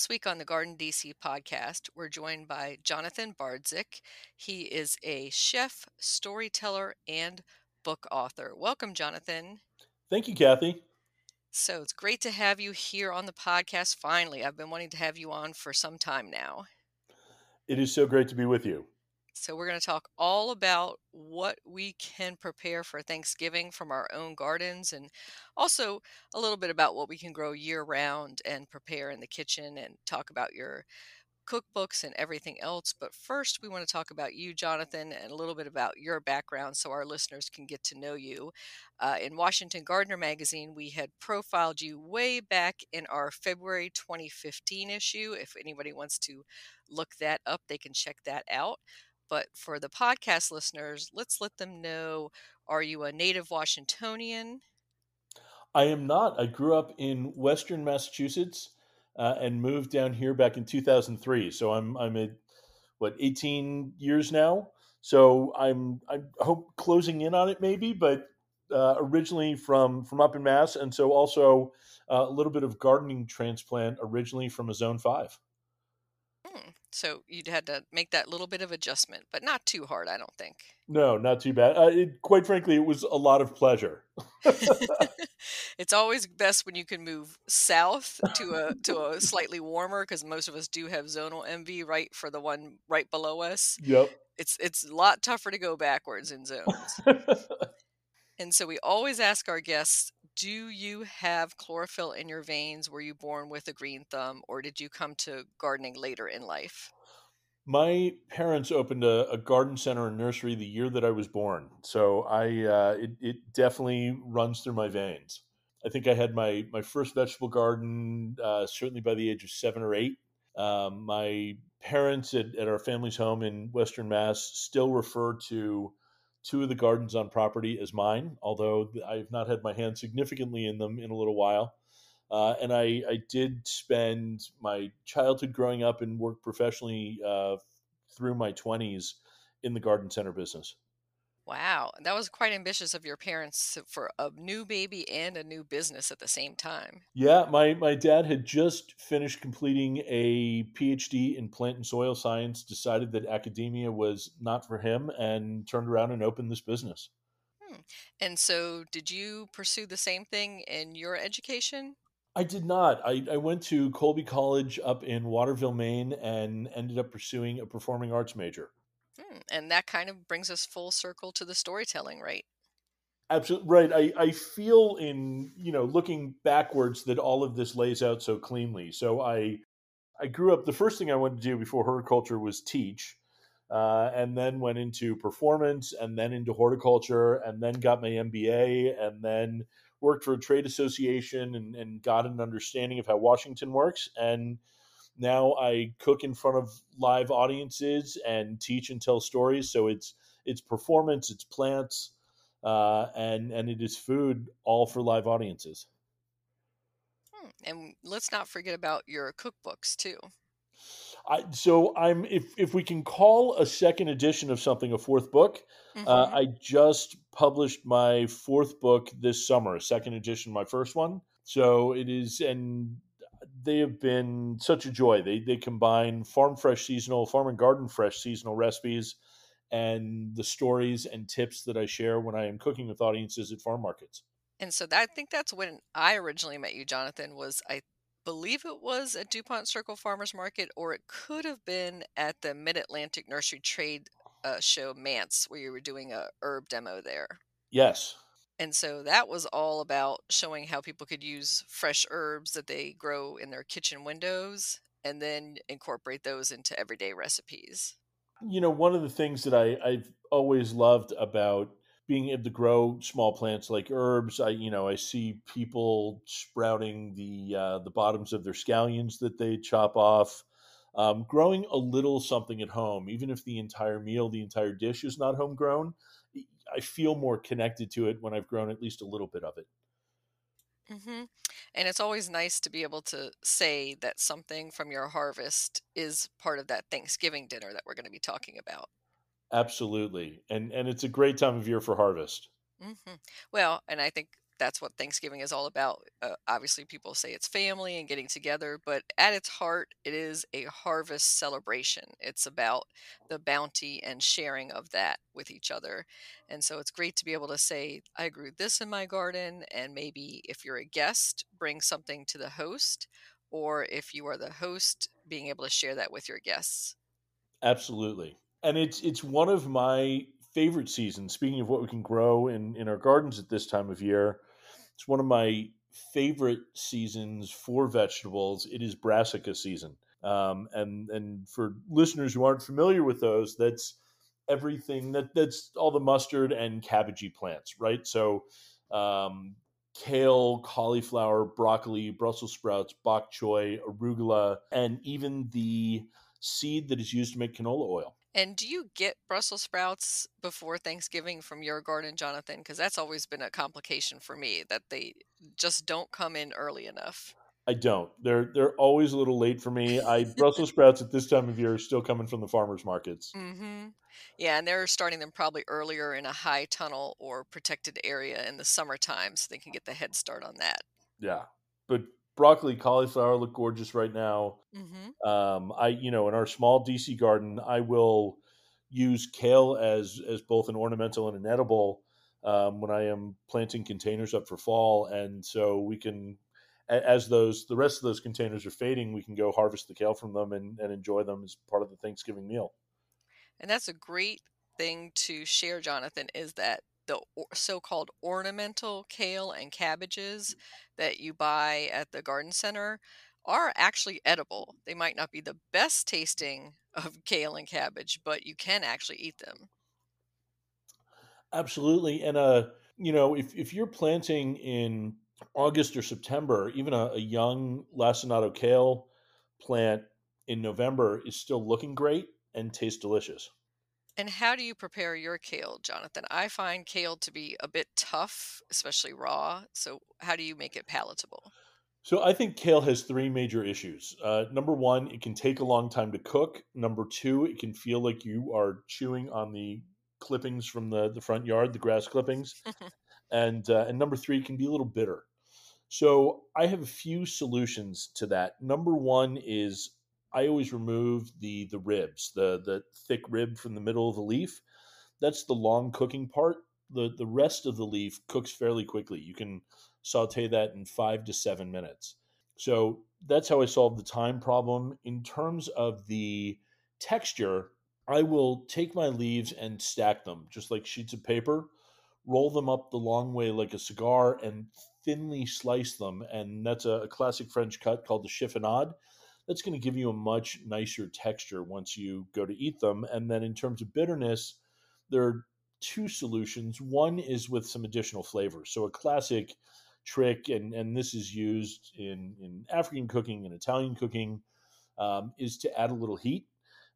This week on the Garden DC podcast, we're joined by Jonathan Bardzik. He is a chef, storyteller, and book author. Welcome, Jonathan. Thank you, Kathy. So it's great to have you here on the podcast finally. I've been wanting to have you on for some time now. It is so great to be with you. So, we're going to talk all about what we can prepare for Thanksgiving from our own gardens and also a little bit about what we can grow year round and prepare in the kitchen and talk about your cookbooks and everything else. But first, we want to talk about you, Jonathan, and a little bit about your background so our listeners can get to know you. Uh, in Washington Gardener magazine, we had profiled you way back in our February 2015 issue. If anybody wants to look that up, they can check that out. But for the podcast listeners, let's let them know are you a native Washingtonian? I am not. I grew up in Western Massachusetts uh, and moved down here back in 2003. So I'm I'm at what 18 years now. So I'm I hope closing in on it maybe, but uh, originally from from up in Mass, and so also uh, a little bit of gardening transplant originally from a Zone Five. Hmm. So you'd had to make that little bit of adjustment, but not too hard, I don't think. No, not too bad. Uh, it, quite frankly, it was a lot of pleasure. it's always best when you can move south to a to a slightly warmer because most of us do have zonal envy right for the one right below us. Yep. It's it's a lot tougher to go backwards in zones. and so we always ask our guests do you have chlorophyll in your veins? Were you born with a green thumb, or did you come to gardening later in life? My parents opened a, a garden center and nursery the year that I was born, so I uh, it, it definitely runs through my veins. I think I had my my first vegetable garden uh, certainly by the age of seven or eight. Um, my parents at, at our family's home in Western Mass still refer to two of the gardens on property as mine, although I've not had my hand significantly in them in a little while. Uh, and I, I, did spend my childhood growing up and work professionally uh, through my 20s in the garden center business. Wow, that was quite ambitious of your parents for a new baby and a new business at the same time. Yeah, my, my dad had just finished completing a PhD in plant and soil science, decided that academia was not for him, and turned around and opened this business. Hmm. And so, did you pursue the same thing in your education? I did not. I, I went to Colby College up in Waterville, Maine, and ended up pursuing a performing arts major. Hmm, and that kind of brings us full circle to the storytelling, right? Absolutely right. I, I feel in you know looking backwards that all of this lays out so cleanly. So I I grew up. The first thing I wanted to do before horticulture was teach, uh, and then went into performance, and then into horticulture, and then got my MBA, and then worked for a trade association and, and got an understanding of how Washington works. And now I cook in front of live audiences and teach and tell stories. So it's it's performance, it's plants, uh, and and it is food, all for live audiences. Hmm. And let's not forget about your cookbooks too. I, so I'm if if we can call a second edition of something a fourth book, uh, mm-hmm. uh, I just published my fourth book this summer, a second edition, my first one. So it is, and they have been such a joy. They they combine farm fresh seasonal, farm and garden fresh seasonal recipes, and the stories and tips that I share when I am cooking with audiences at farm markets. And so that, I think that's when I originally met you, Jonathan. Was I believe it was at DuPont Circle Farmers Market, or it could have been at the Mid Atlantic Nursery Trade uh, Show, MANTS, where you were doing a herb demo there. Yes. And so that was all about showing how people could use fresh herbs that they grow in their kitchen windows and then incorporate those into everyday recipes. You know, one of the things that I, I've always loved about being able to grow small plants like herbs. I you know I see people sprouting the uh, the bottoms of their scallions that they chop off. Um, growing a little something at home, even if the entire meal, the entire dish is not homegrown, I feel more connected to it when I've grown at least a little bit of it. hmm And it's always nice to be able to say that something from your harvest is part of that Thanksgiving dinner that we're going to be talking about. Absolutely, and and it's a great time of year for harvest. hmm Well, and I think that's what Thanksgiving is all about. Uh, obviously, people say it's family and getting together, but at its heart, it is a harvest celebration. It's about the bounty and sharing of that with each other. And so it's great to be able to say, I grew this in my garden. And maybe if you're a guest, bring something to the host. Or if you are the host, being able to share that with your guests. Absolutely. And it's it's one of my favorite seasons. Speaking of what we can grow in in our gardens at this time of year, it's one of my favorite seasons for vegetables. It is brassica season. Um, and and for listeners who aren't familiar with those, that's everything that that's all the mustard and cabbagey plants, right? So um, kale, cauliflower, broccoli, Brussels sprouts, bok choy, arugula, and even the seed that is used to make canola oil. And do you get Brussels sprouts before Thanksgiving from your garden, Jonathan? Because that's always been a complication for me that they just don't come in early enough. I don't. They're they're always a little late for me. I Brussels sprouts at this time of year are still coming from the farmers markets. hmm Yeah, and they're starting them probably earlier in a high tunnel or protected area in the summertime so they can get the head start on that. Yeah, but broccoli, cauliflower look gorgeous right now. Mm-hmm. Um, I you know in our small DC garden, I will use kale as as both an ornamental and an edible um, when I am planting containers up for fall, and so we can as those the rest of those containers are fading, we can go harvest the kale from them and, and enjoy them as part of the Thanksgiving meal. And that's a great thing to share, Jonathan, is that the so-called ornamental kale and cabbages that you buy at the garden center are actually edible. They might not be the best tasting of kale and cabbage, but you can actually eat them. Absolutely. And uh, you know, if if you're planting in August or September, even a, a young lacinato kale plant in November is still looking great and tastes delicious. And how do you prepare your kale, Jonathan? I find kale to be a bit tough, especially raw. So how do you make it palatable? So I think kale has three major issues. Uh, number one, it can take a long time to cook. Number two, it can feel like you are chewing on the clippings from the, the front yard, the grass clippings. And uh, and number three, it can be a little bitter. So I have a few solutions to that. Number one is I always remove the the ribs, the the thick rib from the middle of the leaf. That's the long cooking part. The the rest of the leaf cooks fairly quickly. You can saute that in 5 to 7 minutes. So that's how I solve the time problem. In terms of the texture, I will take my leaves and stack them just like sheets of paper, roll them up the long way like a cigar and thinly slice them and that's a, a classic French cut called the chiffonade that's going to give you a much nicer texture once you go to eat them. And then in terms of bitterness, there are two solutions. One is with some additional flavor. So a classic trick, and, and this is used in, in African cooking and Italian cooking, um, is to add a little heat.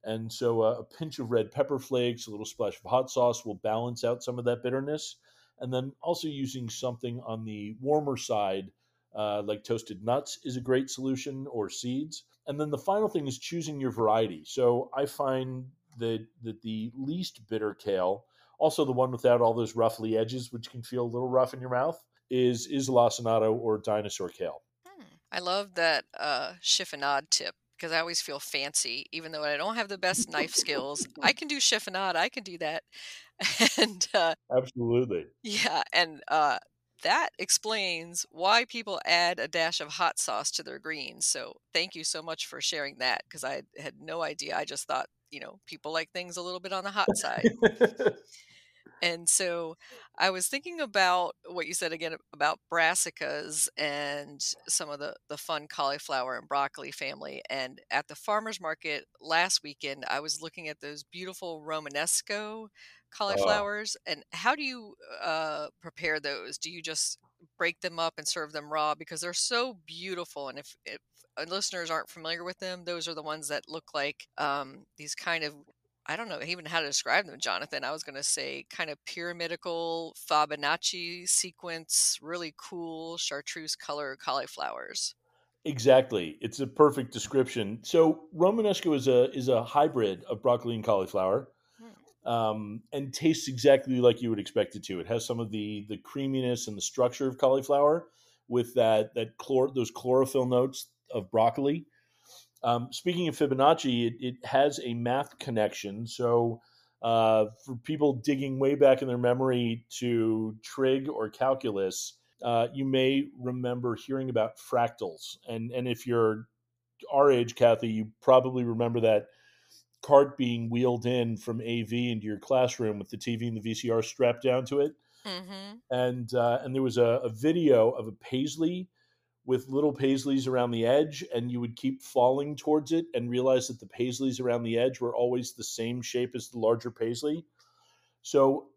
And so a pinch of red pepper flakes, a little splash of hot sauce will balance out some of that bitterness. And then also using something on the warmer side, uh, like toasted nuts, is a great solution, or seeds and then the final thing is choosing your variety. So I find that that the least bitter kale, also the one without all those ruffly edges, which can feel a little rough in your mouth, is is lacinato or dinosaur kale. Hmm. I love that uh, chiffonade tip because I always feel fancy, even though I don't have the best knife skills. I can do chiffonade. I can do that, and uh, Absolutely. yeah, and uh, that explains why people add a dash of hot sauce to their greens. So thank you so much for sharing that because I had no idea. I just thought you know people like things a little bit on the hot side. And so I was thinking about what you said again about brassicas and some of the, the fun cauliflower and broccoli family. And at the farmer's market last weekend, I was looking at those beautiful Romanesco Oh, cauliflowers. And how do you uh, prepare those? Do you just break them up and serve them raw? Because they're so beautiful. And if, if uh, listeners aren't familiar with them, those are the ones that look like um, these kind of I don't know even how to describe them, Jonathan. I was going to say kind of pyramidical Fibonacci sequence, really cool chartreuse color cauliflowers. exactly. It's a perfect description. So Romanesco is a is a hybrid of broccoli and cauliflower. Um, and tastes exactly like you would expect it to. It has some of the the creaminess and the structure of cauliflower, with that that chlor those chlorophyll notes of broccoli. Um, speaking of Fibonacci, it, it has a math connection. So, uh, for people digging way back in their memory to trig or calculus, uh, you may remember hearing about fractals. And and if you're our age, Kathy, you probably remember that cart being wheeled in from AV into your classroom with the TV and the VCR strapped down to it. Mm-hmm. And uh, and there was a, a video of a paisley with little paisleys around the edge, and you would keep falling towards it and realize that the paisleys around the edge were always the same shape as the larger paisley. So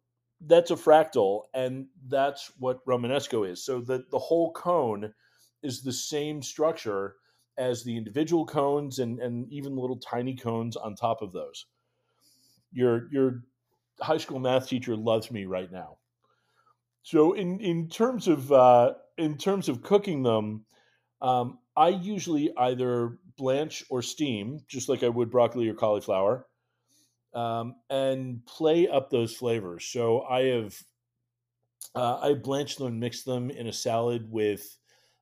that's a fractal, and that's what Romanesco is. So the, the whole cone is the same structure as the individual cones and, and even little tiny cones on top of those. Your your high school math teacher loves me right now. So in in terms of uh, in terms of cooking them, um, I usually either blanch or steam, just like I would broccoli or cauliflower, um, and play up those flavors. So I have uh, I blanch them and mix them in a salad with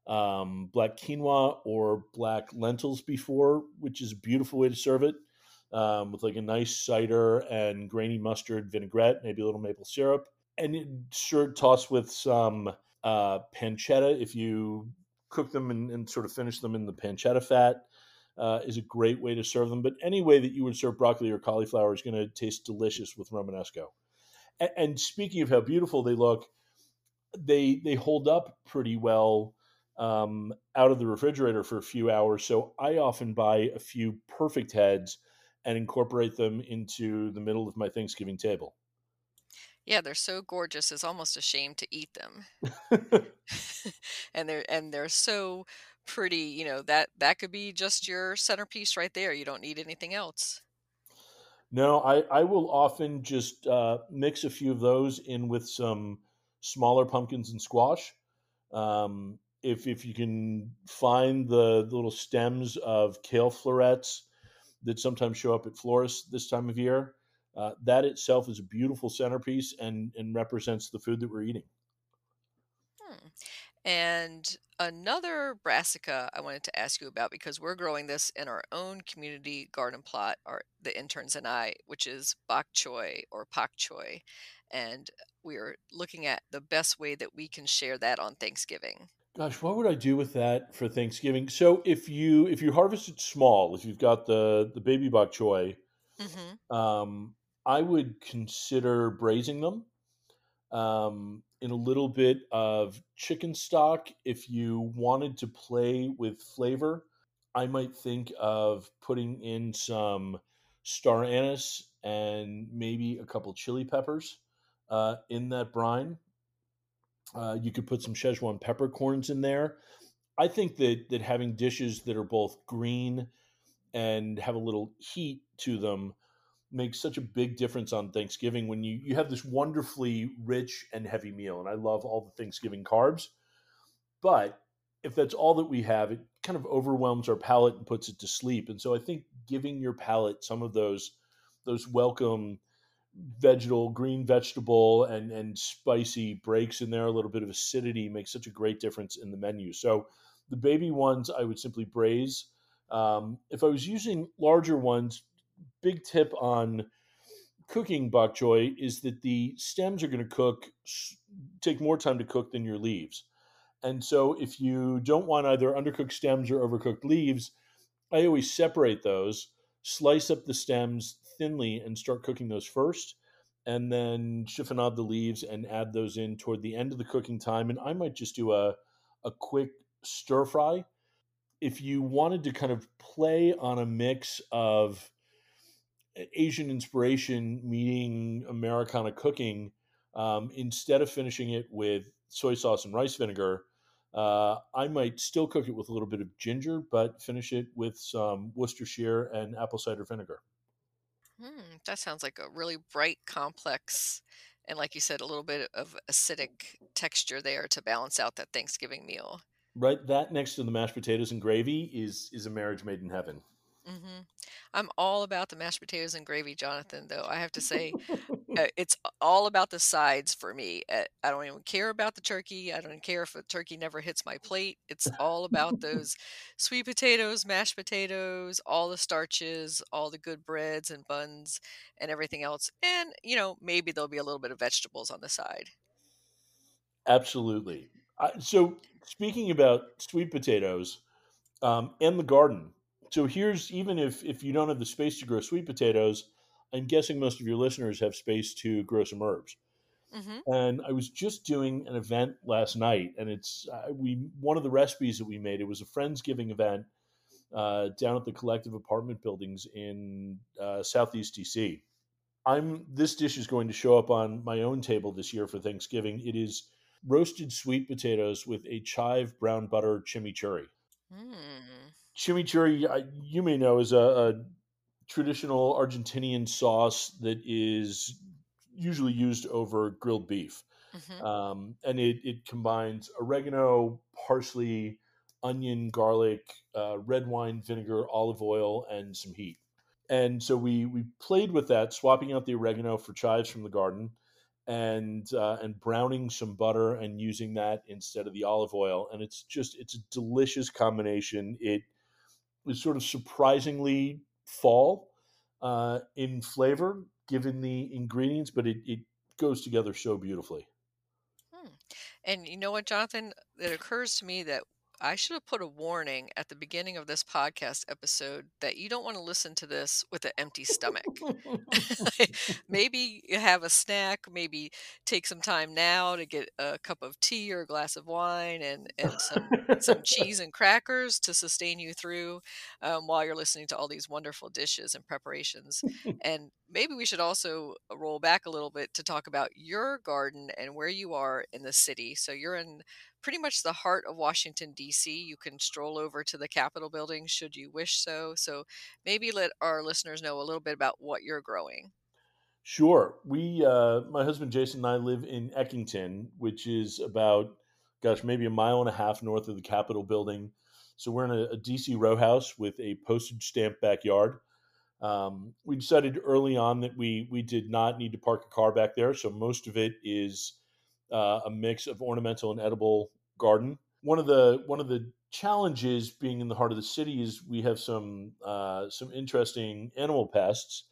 um, black quinoa or black lentils before, which is a beautiful way to serve it. Um, with like a nice cider and grainy mustard vinaigrette, maybe a little maple syrup, and sure toss with some uh, pancetta if you cook them and, and sort of finish them in the pancetta fat. Uh, is a great way to serve them, but any way that you would serve broccoli or cauliflower is going to taste delicious with Romanesco. And, and speaking of how beautiful they look, they they hold up pretty well um, out of the refrigerator for a few hours. So I often buy a few perfect heads and incorporate them into the middle of my Thanksgiving table. Yeah, they're so gorgeous. It's almost a shame to eat them. and they're and they're so pretty, you know, that that could be just your centerpiece right there. You don't need anything else. no, I, I will often just uh, mix a few of those in with some smaller pumpkins and squash. Um, if if you can find the, little stems of kale florets that sometimes show up at florists this time of year, uh, that itself is a beautiful centerpiece and and represents the food that we're eating. Hmm. And another brassica I wanted to ask you about because we're growing this in our own community garden plot, our the interns and I, which is bok choy or pak choy, and we are looking at the best way that we can share that on Thanksgiving. Gosh, what would I do with that for Thanksgiving? So if you if you harvest it small, if you've got the the baby bok choy, hmm um, I would consider braising them um, in a little bit of chicken stock. If you wanted to play with flavor, I might think of putting in some star anise and maybe a couple chili peppers uh, in that brine. Uh, you could put some Szechuan peppercorns in there. I think that that having dishes that are both green and have a little heat to them makes such a big difference on Thanksgiving when you you have this wonderfully rich and heavy meal. And I love all the Thanksgiving carbs, but if that's all that we have, it kind of overwhelms our palate and puts it to sleep. And so I think giving your palate some of those those welcome vegetal, green vegetable, and and spicy breaks in there. A little bit of acidity makes such a great difference in the menu. So the baby ones I would simply braise. Um, if I was using larger ones, big tip on cooking bok choy is that the stems are going to cook take more time to cook than your leaves. And so if you don't want either undercooked stems or overcooked leaves, I always separate those, slice up the stems thinly and start cooking those first and then chiffonade the leaves and add those in toward the end of the cooking time. And I might just do a, a quick stir fry. If you wanted to kind of play on a mix of Asian inspiration meeting Americana cooking, um, instead of finishing it with soy sauce and rice vinegar, uh, I might still cook it with a little bit of ginger, but finish it with some Worcestershire and apple cider vinegar. Mm, that sounds like a really bright, complex, and like you said, a little bit of acidic texture there to balance out that Thanksgiving meal. Right, that next to the mashed potatoes and gravy is is a marriage made in heaven. Mm-hmm. I'm all about the mashed potatoes and gravy, Jonathan, though I have to say it's all about the sides for me. Uh, I don't even care about the turkey. I don't care if the turkey never hits my plate. It's all about those sweet potatoes, mashed potatoes, all the starches, all the good breads and buns and everything else. And, you know, maybe there'll be a little bit of vegetables on the side. Absolutely. So, speaking about sweet potatoes um, and the garden, so here's even if if you don't have the space to grow sweet potatoes, I'm guessing most of your listeners have space to grow some herbs. hmm And I was just doing an event last night, and it's uh, we one of the recipes that we made. It was a friendsgiving event uh, down at the collective apartment buildings in uh, Southeast DC. I'm this dish is going to show up on my own table this year for Thanksgiving. It is roasted sweet potatoes with a chive brown butter chimichurri. Mm. Chimichurri, you may know, is a, a traditional Argentinian sauce that is usually used over grilled beef. hmm Um, and it, it combines oregano, parsley, onion, garlic, uh, red wine, vinegar, olive oil, and some heat. And so we we played with that, swapping out the oregano for chives from the garden, and uh, and browning some butter and using that instead of the olive oil. And it's just it's a delicious combination. It is sort of surprisingly fall uh, in flavor given the ingredients, but it, it goes together so beautifully. Hmm. And you know what, Jonathan? It occurs to me that I should have put a warning at the beginning of this podcast episode that you don't want to listen to this with an empty stomach. maybe you have a snack, maybe take some time now to get a cup of tea or a glass of wine and and some some cheese and crackers to sustain you through um, while you're listening to all these wonderful dishes and preparations. And maybe we should also roll back a little bit to talk about your garden and where you are in the city. So you're in pretty much the heart of Washington, D.C. You can stroll over to the Capitol building should you wish so. So maybe let our listeners know a little bit about what you're growing. Sure. We, uh, my husband Jason and I live in Eckington, which is about, gosh, maybe a mile and a half north of the Capitol building. So we're in a, a DC row house with a postage stamp backyard. Um, we decided early on that we we did not need to park a car back there, so most of it is uh, a mix of ornamental and edible garden. One of the one of the challenges being in the heart of the city is we have some uh, some interesting animal pests.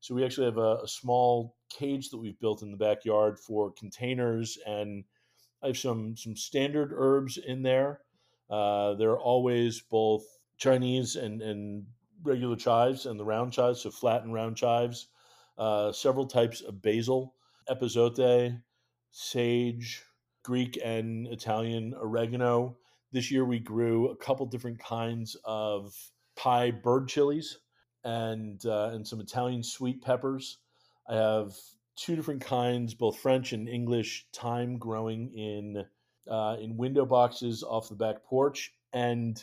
So we actually have a, a small cage that we've built in the backyard for containers, and I have some some standard herbs in there. Uh, there are always both Chinese and and regular chives and the round chives, so flat and round chives. Uh, several types of basil, epazote, sage, Greek and Italian oregano. This year we grew a couple different kinds of Thai bird chilies and uh, and some Italian sweet peppers. I have two different kinds, both French and English thyme, growing in uh, in window boxes off the back porch, and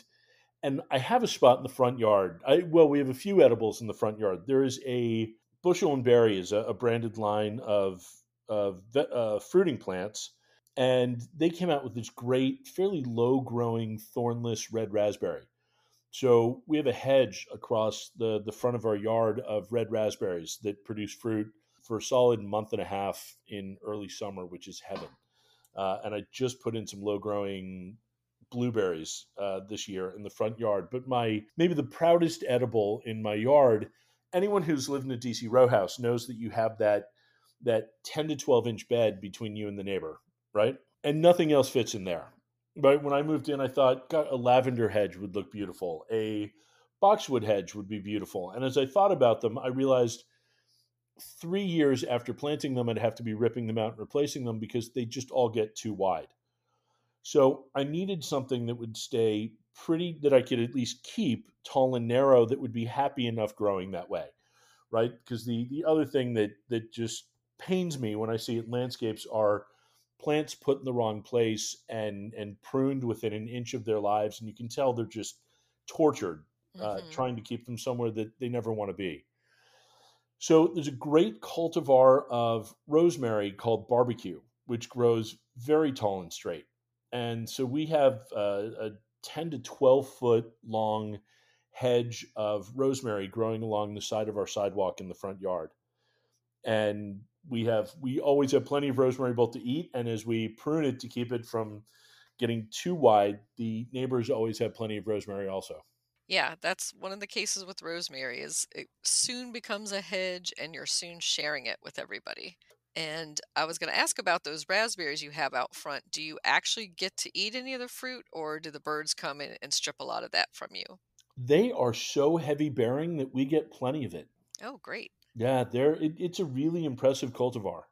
and I have a spot in the front yard. I well, we have a few edibles in the front yard. There is a Bushel and Berry is a, a branded line of of uh, fruiting plants, and they came out with this great, fairly low growing thornless red raspberry. So we have a hedge across the the front of our yard of red raspberries that produce fruit for a solid month and a half in early summer, which is heaven. Uh, and I just put in some low growing blueberries uh, this year in the front yard. But my maybe the proudest edible in my yard. Anyone who's lived in a DC row house knows that you have that that 10 to 12 inch bed between you and the neighbor, right? And nothing else fits in there. But when I moved in, I thought, God, a lavender hedge would look beautiful. A boxwood hedge would be beautiful. And as I thought about them, I realized three years after planting them, I'd have to be ripping them out and replacing them because they just all get too wide. So I needed something that would stay pretty, that I could at least keep tall and narrow, that would be happy enough growing that way, right? Because the the other thing that that just pains me when I see landscapes are plants put in the wrong place and and pruned within an inch of their lives, and you can tell they're just tortured uh, hmm trying to keep them somewhere that they never want to be. So there's a great cultivar of rosemary called barbecue, which grows very tall and straight. And so we have uh, a 10 to 12 foot long hedge of rosemary growing along the side of our sidewalk in the front yard. And we have we always have plenty of rosemary both to eat and as we prune it to keep it from getting too wide, the neighbors always have plenty of rosemary also. Yeah, that's one of the cases with rosemary is it soon becomes a hedge and you're soon sharing it with everybody. And I was going to ask about those raspberries you have out front. Do you actually get to eat any of the fruit or do the birds come in and strip a lot of that from you? They are so heavy bearing that we get plenty of it. Oh, great. Yeah, they're it, it's a really impressive cultivar.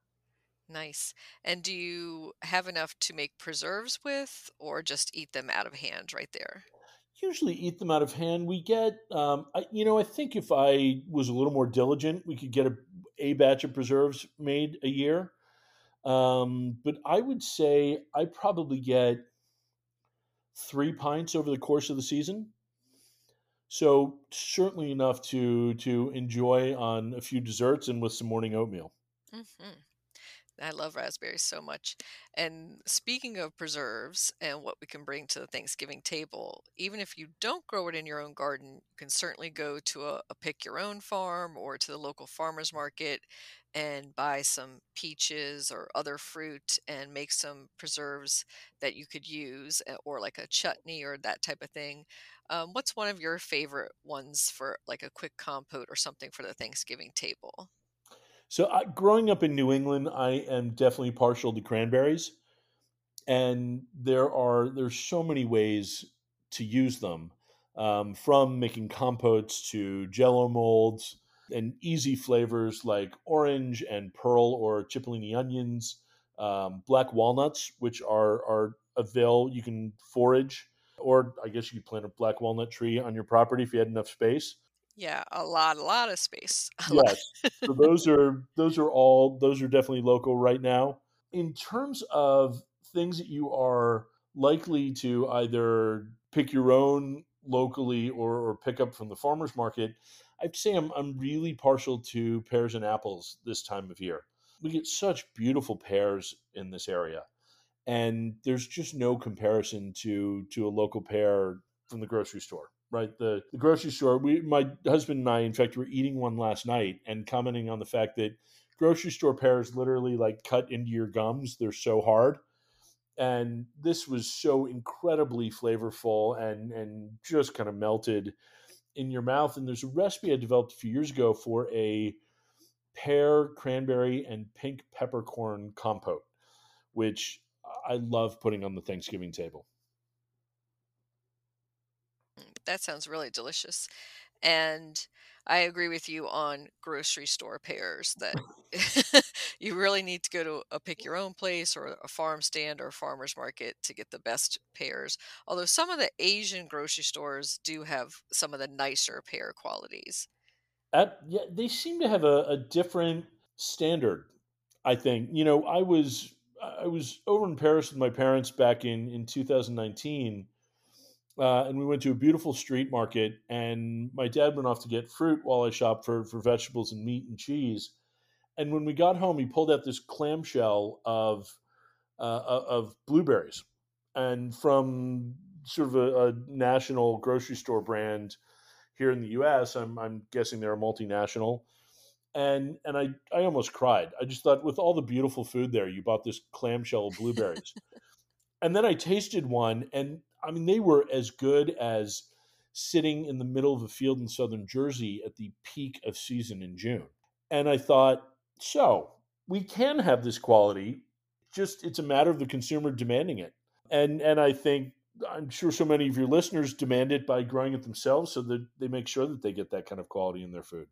Nice. And do you have enough to make preserves with or just eat them out of hand right there? Usually eat them out of hand. We get, um, I, you know, I think if I was a little more diligent, we could get a, a batch of preserves made a year. Um, but I would say I probably get three pints over the course of the season. So certainly enough to to enjoy on a few desserts and with some morning oatmeal. hmm I love raspberries so much. And speaking of preserves and what we can bring to the Thanksgiving table, even if you don't grow it in your own garden, you can certainly go to a, a pick your own farm or to the local farmers market and buy some peaches or other fruit and make some preserves that you could use, uh, or like a chutney or that type of thing. Um, what's one of your favorite ones for like a quick compote or something for the Thanksgiving table? So I, growing up in New England, I am definitely partial to cranberries. and there are there's so many ways to use them um, from making compotes to jello molds and easy flavors like orange and pearl or cipollini onions um, black walnuts which are are avail you can forage or i guess you could plant a black walnut tree on your property if you had enough space Yeah, a lot, a lot of space. A yes so those are those are all those are definitely local right now in terms of things that you are likely to either pick your own locally or, or pick up from the farmers market, I'd say I'm, I'm really partial to pears and apples this time of year. We get such beautiful pears in this area, and there's just no comparison to to a local pear from the grocery store. Right, the the grocery store. We, my husband and I, in fact, were eating one last night and commenting on the fact that grocery store pears literally like cut into your gums. They're so hard and this was so incredibly flavorful and and just kind of melted in your mouth and there's a recipe i developed a few years ago for a pear cranberry and pink peppercorn compote which i love putting on the thanksgiving table That sounds really delicious. And I agree with you on grocery store pears that you really need to go to a pick your own place or a farm stand or a farmer's market to get the best pears. Although some of the Asian grocery stores do have some of the nicer pear qualities. At, yeah they seem to have a, a different standard i think you know i was i was over in paris with my parents back in in 2019 uh, and we went to a beautiful street market and my dad went off to get fruit while i shopped for for vegetables and meat and cheese. And when we got home he pulled out this clamshell of uh, of blueberries. And from sort of a, a national grocery store brand here in the us i'm, I'm guessing they're a multinational and and I, I almost cried i just thought with all the beautiful food there you bought this clamshell blueberries and then I tasted one, and I mean, they were as good as sitting in the middle of a field in southern Jersey at the peak of season in June. And I thought, so we can have this quality, just it's a matter of the consumer demanding it. And and I think I'm sure so many of your listeners demand it by growing it themselves so that they make sure that they get that kind of quality in their food.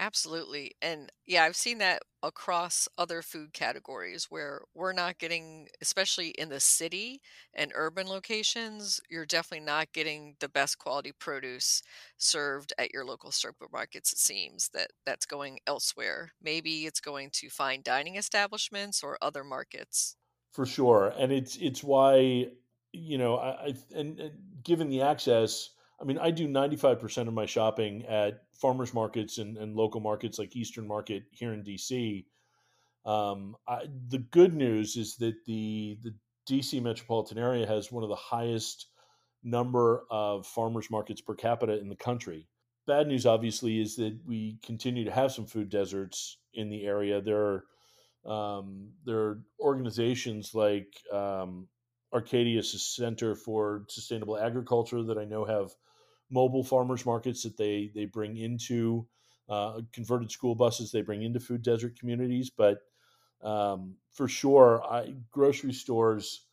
Absolutely. And yeah, I've seen that across other food categories where we're not getting, especially in the city and urban locations, you're definitely not getting the best quality produce served at your local supermarkets. It seems that that's going elsewhere. Maybe it's going to fine dining establishments or other markets. For sure, and it's it's why you know I, I and, and given the access, I mean I do ninety five percent of my shopping at farmers markets and, and local markets like Eastern Market here in DC. Um, I, the good news is that the the DC metropolitan area has one of the highest number of farmers markets per capita in the country. Bad news, obviously, is that we continue to have some food deserts in the area. There are um, there are organizations like um, Arcadia's Center for Sustainable Agriculture that I know have mobile farmers markets that they they bring into uh, converted school buses. They bring into food desert communities, but um, for sure, I, grocery stores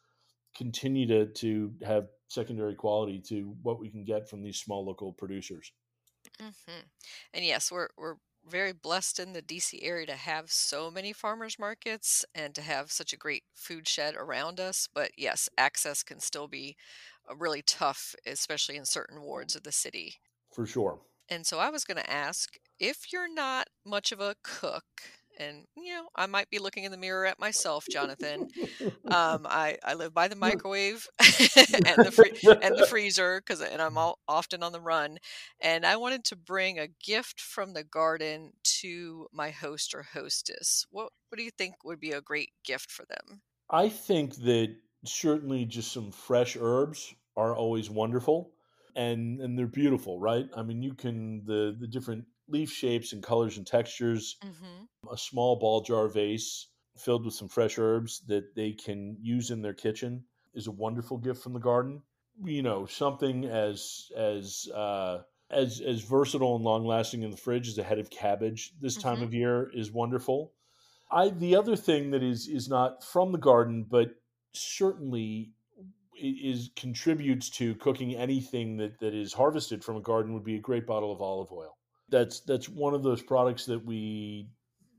continue to to have secondary quality to what we can get from these small local producers. hmm And yes, we're we're very blessed in the DC area to have so many farmers markets and to have such a great food shed around us. But yes, access can still be really tough, especially in certain wards of the city. For sure. And so I was going to ask if you're not much of a cook, and you know, I might be looking in the mirror at myself, Jonathan. Um, I I live by the microwave and the free and the freezer because and I'm all, often on the run, and I wanted to bring a gift from the garden to my host or hostess. What what do you think would be a great gift for them? I think that certainly just some fresh herbs are always wonderful and and they're beautiful, right? I mean, you can the the different leaf shapes and colors and textures, hmm a small ball jar vase filled with some fresh herbs that they can use in their kitchen is a wonderful gift from the garden. You know, something as as uh as as versatile and long lasting in the fridge as a head of cabbage this time hmm of year is wonderful I the other thing that is is not from the garden, but certainly is contributes to cooking anything that that is harvested from a garden would be a great bottle of olive oil. That's that's one of those products that we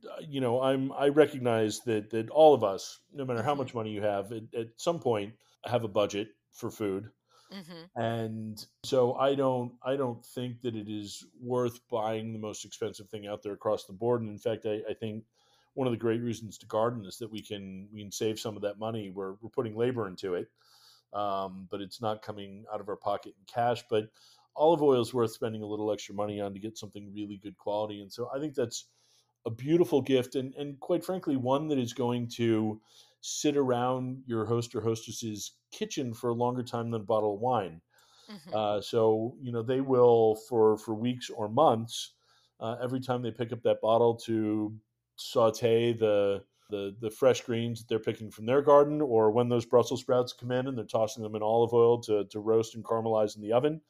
uh, you know i'm i recognize that that all of us no matter how much money you have at, at some point have a budget for food. Hmm and so i don't i don't think that it is worth buying the most expensive thing out there across the board. And in fact i, I think one of the great reasons to garden is that we can we can save some of that money. We're, we're putting labor into it um, but it's not coming out of our pocket in cash. But olive oil is worth spending a little extra money on to get something really good quality. And so i think that's a beautiful gift and, and quite frankly one that is going to sit around your host or hostess's kitchen for a longer time than a bottle of wine. Hmm uh, so you know they will for for weeks or months uh, every time they pick up that bottle to saute the the the fresh greens that they're picking from their garden, or when those Brussels sprouts come in and they're tossing them in olive oil to to roast and caramelize in the oven,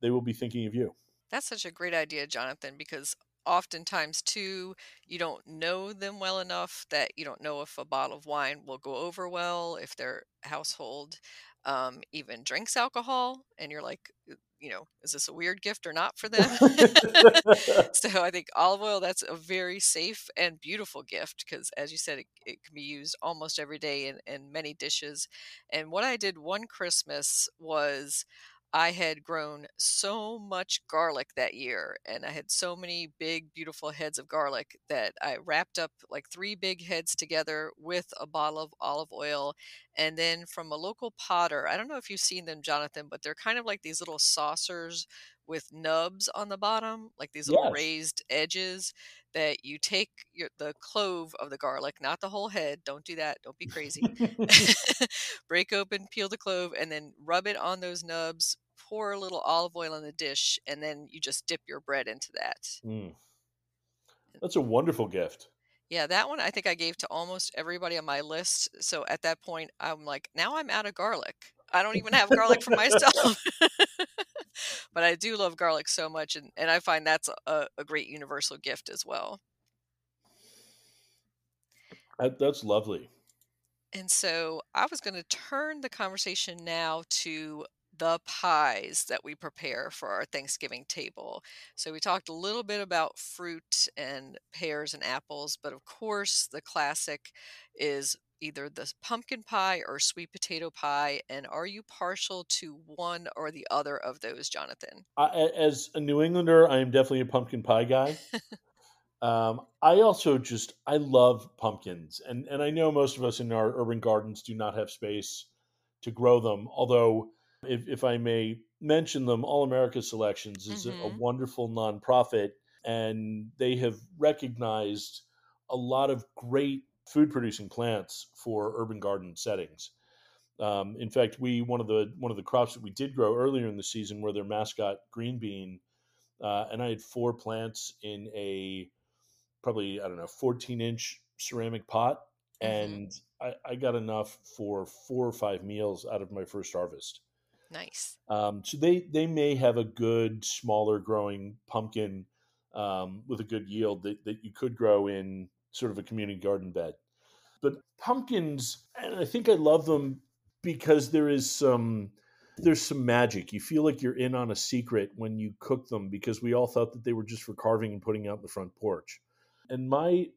they will be thinking of you. That's such a great idea, Jonathan, because oftentimes too, you don't know them well enough that you don't know if a bottle of wine will go over well, if their household um, even drinks alcohol, and you're like, "Uh, you know, is this a weird gift or not for them? so I think olive oil, that's a very safe and beautiful gift because, as you said, it, it can be used almost every day in, in many dishes. And what I did one Christmas was I had grown so much garlic that year, and I had so many big, beautiful heads of garlic that I wrapped up like three big heads together with a bottle of olive oil. And then from a local potter, I don't know if you've seen them, Jonathan, but they're kind of like these little saucers with nubs on the bottom, like these little yes. raised edges that you take your, the clove of the garlic, not the whole head. Don't do that. Don't be crazy. Break open, peel the clove, and then rub it on those nubs. Pour a little olive oil in the dish, and then you just dip your bread into that. Mm, that's a wonderful gift. Yeah, that one I think I gave to almost everybody on my list. So at that point, I'm like, now I'm out of garlic. I don't even have garlic for myself. But I do love garlic so much, and, and I find that's a, a great universal gift as well. That, that's lovely. And so I was going to turn the conversation now to the pies that we prepare for our Thanksgiving table. So we talked a little bit about fruit and pears and apples, but of course, the classic is either the pumpkin pie or sweet potato pie. And are you partial to one or the other of those, Jonathan? I, as a New Englander, I am definitely a pumpkin pie guy. Um, I also just I love pumpkins, and and I know most of us in our urban gardens do not have space to grow them. Although, if if I may mention them, All America Selections is a, a hmm wonderful nonprofit, and they have recognized a lot of great food producing plants for urban garden settings. Um, in fact, we one of the one of the crops that we did grow earlier in the season were their Mascotte green bean, uh, and I had four plants in a probably I don't know 14 inch ceramic pot, hmm and I, I got enough for four or five meals out of my first harvest. Nice. Um, so they they may have a good smaller growing pumpkin um, with a good yield that, that you could grow in sort of a community garden bed. But pumpkins, and I think I love them because there is some there's some magic. You feel like you're in on a secret when you cook them because we all thought that they were just for carving and putting out the front porch. And my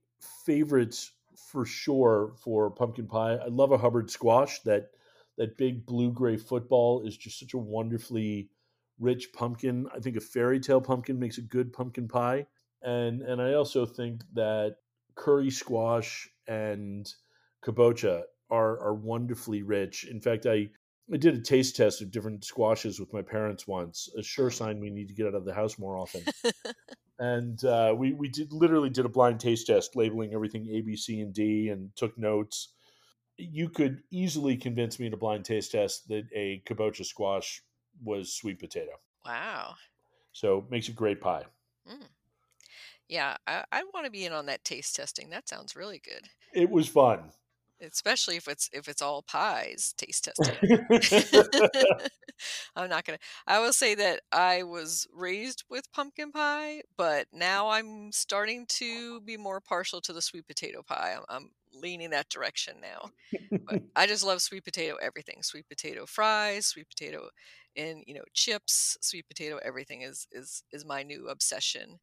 favorites for sure for pumpkin pie, I love a Hubbard squash. That that big blue gray football is just such a wonderfully rich pumpkin. I think a fairy tale pumpkin makes a good pumpkin pie. And and I also think that kuri squash and kabocha are are wonderfully rich. In fact, I I did a taste test of different squashes with my parents once. A sure Mm. sign we need to get out of the house more often and uh, we we did literally did a blind taste test, labeling everything A, B, C, and D, and took notes. You could easily convince me in a blind taste test that a kabocha squash was sweet potato. wow. So makes a great pie. Mm. Yeah, I, I want to be in on that taste testing. That sounds really good. It was fun. Especially if it's if it's all pies taste testing. I'm not gonna I will say that I was raised with pumpkin pie, but now I'm starting to be more partial to the sweet potato pie. I'm, I'm leaning that direction now. But I just love sweet potato everything. Sweet potato fries, sweet potato in, you know, chips, sweet potato everything is is is my new obsession.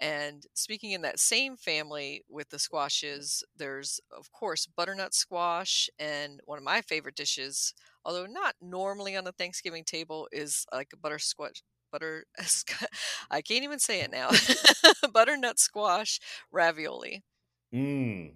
And speaking in that same family with the squashes, there's of course butternut squash, and one of my favorite dishes, although not normally on the Thanksgiving table, is like a butter squash. Butter, I can't even say it now. butternut squash ravioli. mm.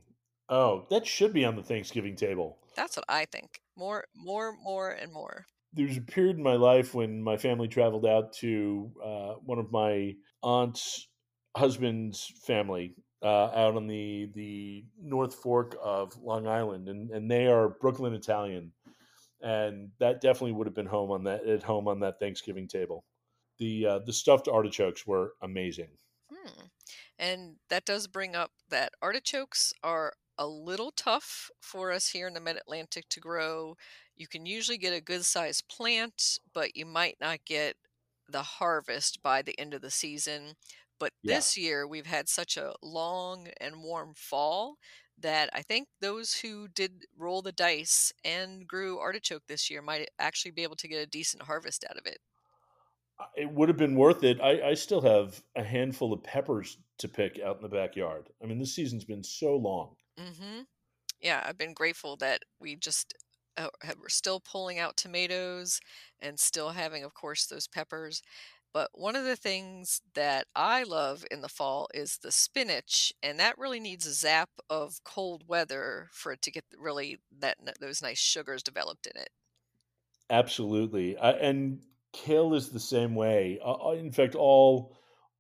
Oh, that should be on the Thanksgiving table. That's what I think. More, more, more, and more. There's a period in my life when my family traveled out to uh, one of my aunt's husband's family uh, out on the the North Fork of Long Island, and and they are Brooklyn Italian, and that definitely would have been home on that at home on that Thanksgiving table. The uh, the stuffed artichokes were amazing. Hmm. And that does bring up that artichokes are a little tough for us here in the mid Atlantic to grow. You can usually get a good sized plant, but you might not get the harvest by the end of the season. But Yeah, this year, we've had such a long and warm fall that I think those who did roll the dice and grew artichoke this year might actually be able to get a decent harvest out of it. it would have been worth it. I, I still have a handful of peppers to pick out in the backyard. I mean, this season's been so long. hmm yeah, I've been grateful that we just uh, we're still pulling out tomatoes and still having, of course, those peppers. But one of the things that I love in the fall is the spinach, and that really needs a zap of cold weather for it to get really that those nice sugars developed in it. Absolutely, I, and kale is the same way. Uh, uh, in fact, all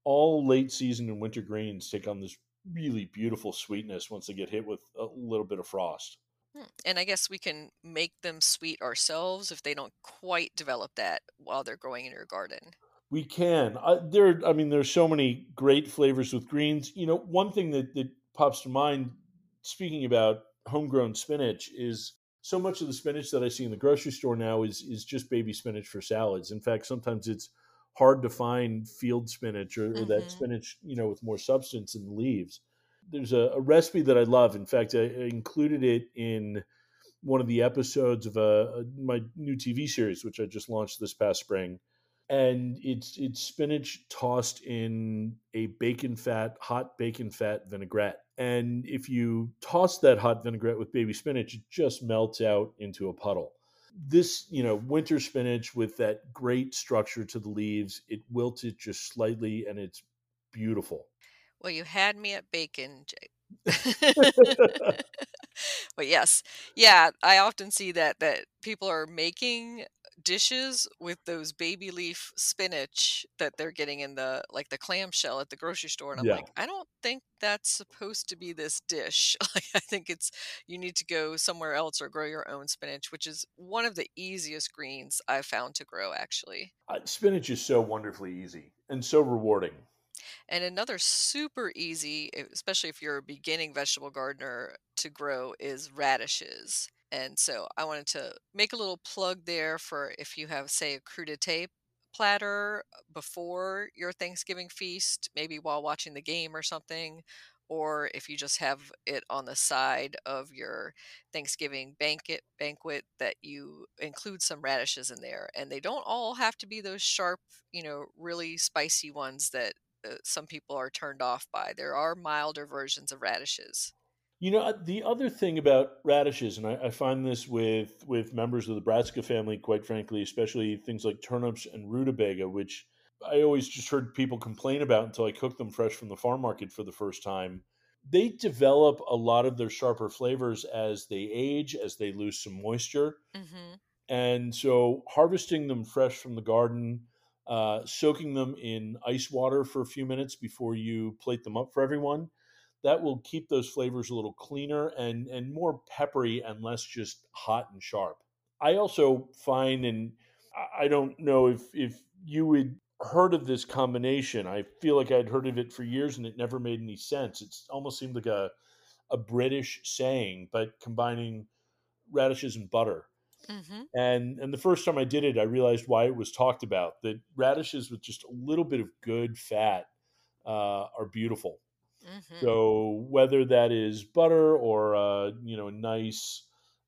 all late season and winter greens take on this really beautiful sweetness once they get hit with a little bit of frost. Hmm, And I guess we can make them sweet ourselves if they don't quite develop that while they're growing in your garden. We can. Uh, there, I mean, there's so many great flavors with greens. You know, one thing that that pops to mind, speaking about homegrown spinach, is so much of the spinach that I see in the grocery store now is is just baby spinach for salads. In fact, sometimes it's hard to find field spinach or, or that spinach, you know, with more substance in the leaves. There's a, a recipe that I love. In fact, I, I included it in one of the episodes of a, a my new TV series, which I just launched this past spring, and it's it's spinach tossed in a bacon fat, hot bacon fat vinaigrette. And if you toss that hot vinaigrette with baby spinach, it just melts out into a puddle. This, you know, winter spinach with that great structure to the leaves, it wilted just slightly and it's beautiful. Well, you had me at bacon, Jay. but yes, yeah, I often see that that people are making dishes with those baby leaf spinach that they're getting in the like the clamshell at the grocery store and I'm yeah. like, I don't think that's supposed to be this dish. Like I think it's you need to go somewhere else or grow your own spinach, which is one of the easiest greens I've found to grow actually. Uh, spinach is so wonderfully easy and so rewarding. And another super easy, especially if you're a beginning vegetable gardener to grow, is radishes. And so I wanted to make a little plug there for if you have, say, a crudité platter before your Thanksgiving feast, maybe while watching the game or something, or if you just have it on the side of your Thanksgiving banquet banquet that you include some radishes in there. And they don't all have to be those sharp, you know, really spicy ones that uh, some people are turned off by. There are milder versions of radishes. You know, the other thing about radishes, and I, I, find this with with members of the Brassica family, quite frankly, especially things like turnips and rutabaga, which I always just heard people complain about until I cooked them fresh from the farm market for the first time. They develop a lot of their sharper flavors as they age, as they lose some moisture. Mm-hmm. And so harvesting them fresh from the garden, uh, soaking them in ice water for a few minutes before you plate them up for everyone, that will keep those flavors a little cleaner and, and more peppery and less just hot and sharp. I also find, and I don't know if, if you would heard of this combination. I feel like I'd heard of it for years and it never made any sense. It almost seemed like a a British saying, but combining radishes and butter. Mm-hmm. And and the first time I did it, I realized why it was talked about. That radishes with just a little bit of good fat uh, are beautiful. Mm-hmm. So whether that is butter or uh, you know a nice